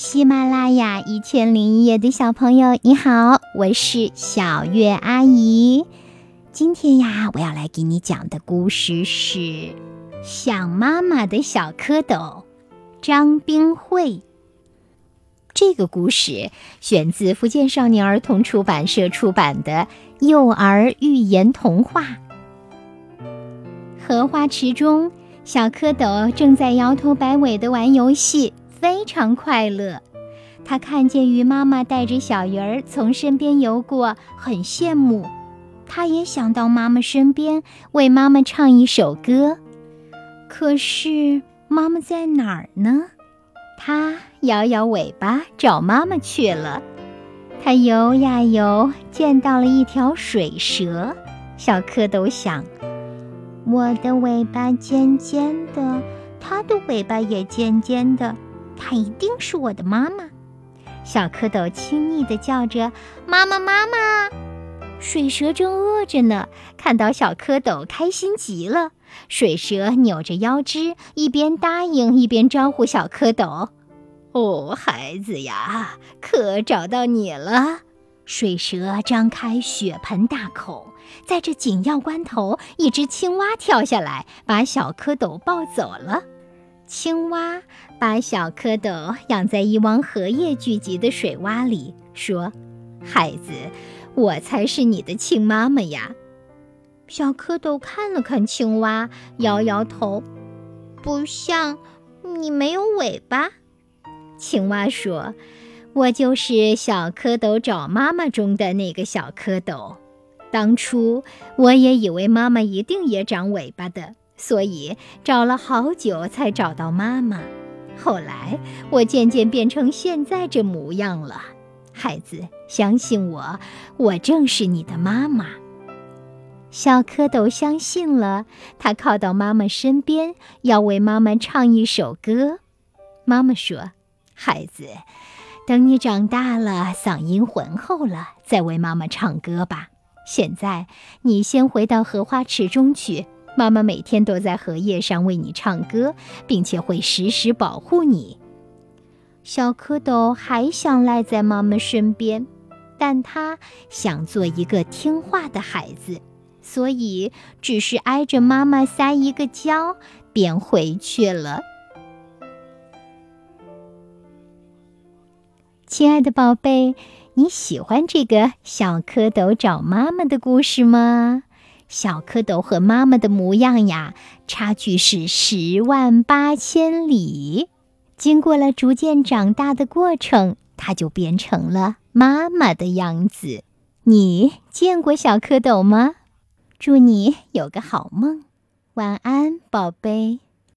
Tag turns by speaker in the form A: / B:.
A: 喜马拉雅一千零一夜的小朋友，你好，我是小月阿姨。今天呀，我要来给你讲的故事是《想妈妈的小蝌蚪》，张冰慧。这个故事选自福建少年儿童出版社出版的幼儿寓言童话。荷花池中，小蝌蚪正在摇头摆尾的玩游戏。非常快乐，他看见鱼妈妈带着小鱼儿从身边游过，很羡慕。他也想到妈妈身边，为妈妈唱一首歌。可是妈妈在哪儿呢？他摇摇尾巴找妈妈去了。他游呀游，见到了一条水蛇。小蝌蚪想：我的尾巴尖尖的，它的尾巴也尖尖的。她一定是我的妈妈，小蝌蚪亲昵地叫着：“妈妈，妈妈！”水蛇正饿着呢，看到小蝌蚪，开心极了。水蛇扭着腰肢，一边答应，一边招呼小蝌蚪：“哦，孩子呀，可找到你了！”水蛇张开血盆大口，在这紧要关头，一只青蛙跳下来，把小蝌蚪抱走了。青蛙把小蝌蚪养在一汪荷叶聚集的水洼里，说：“孩子，我才是你的亲妈妈呀。”小蝌蚪看了看青蛙，摇摇头：“不像，你没有尾巴。”青蛙说：“我就是小蝌蚪找妈妈中的那个小蝌蚪。当初我也以为妈妈一定也长尾巴的。”所以找了好久才找到妈妈，后来我渐渐变成现在这模样了。孩子，相信我，我正是你的妈妈。小蝌蚪相信了，它靠到妈妈身边，要为妈妈唱一首歌。妈妈说：“孩子，等你长大了，嗓音浑厚了，再为妈妈唱歌吧。现在你先回到荷花池中去。”妈妈每天都在荷叶上为你唱歌，并且会时时保护你。小蝌蚪还想赖在妈妈身边，但它想做一个听话的孩子，所以只是挨着妈妈撒一个娇，便回去了。亲爱的宝贝，你喜欢这个小蝌蚪找妈妈的故事吗？小蝌蚪和妈妈的模样呀，差距是十万八千里。经过了逐渐长大的过程，它就变成了妈妈的样子。你见过小蝌蚪吗？祝你有个好梦，晚安，宝贝。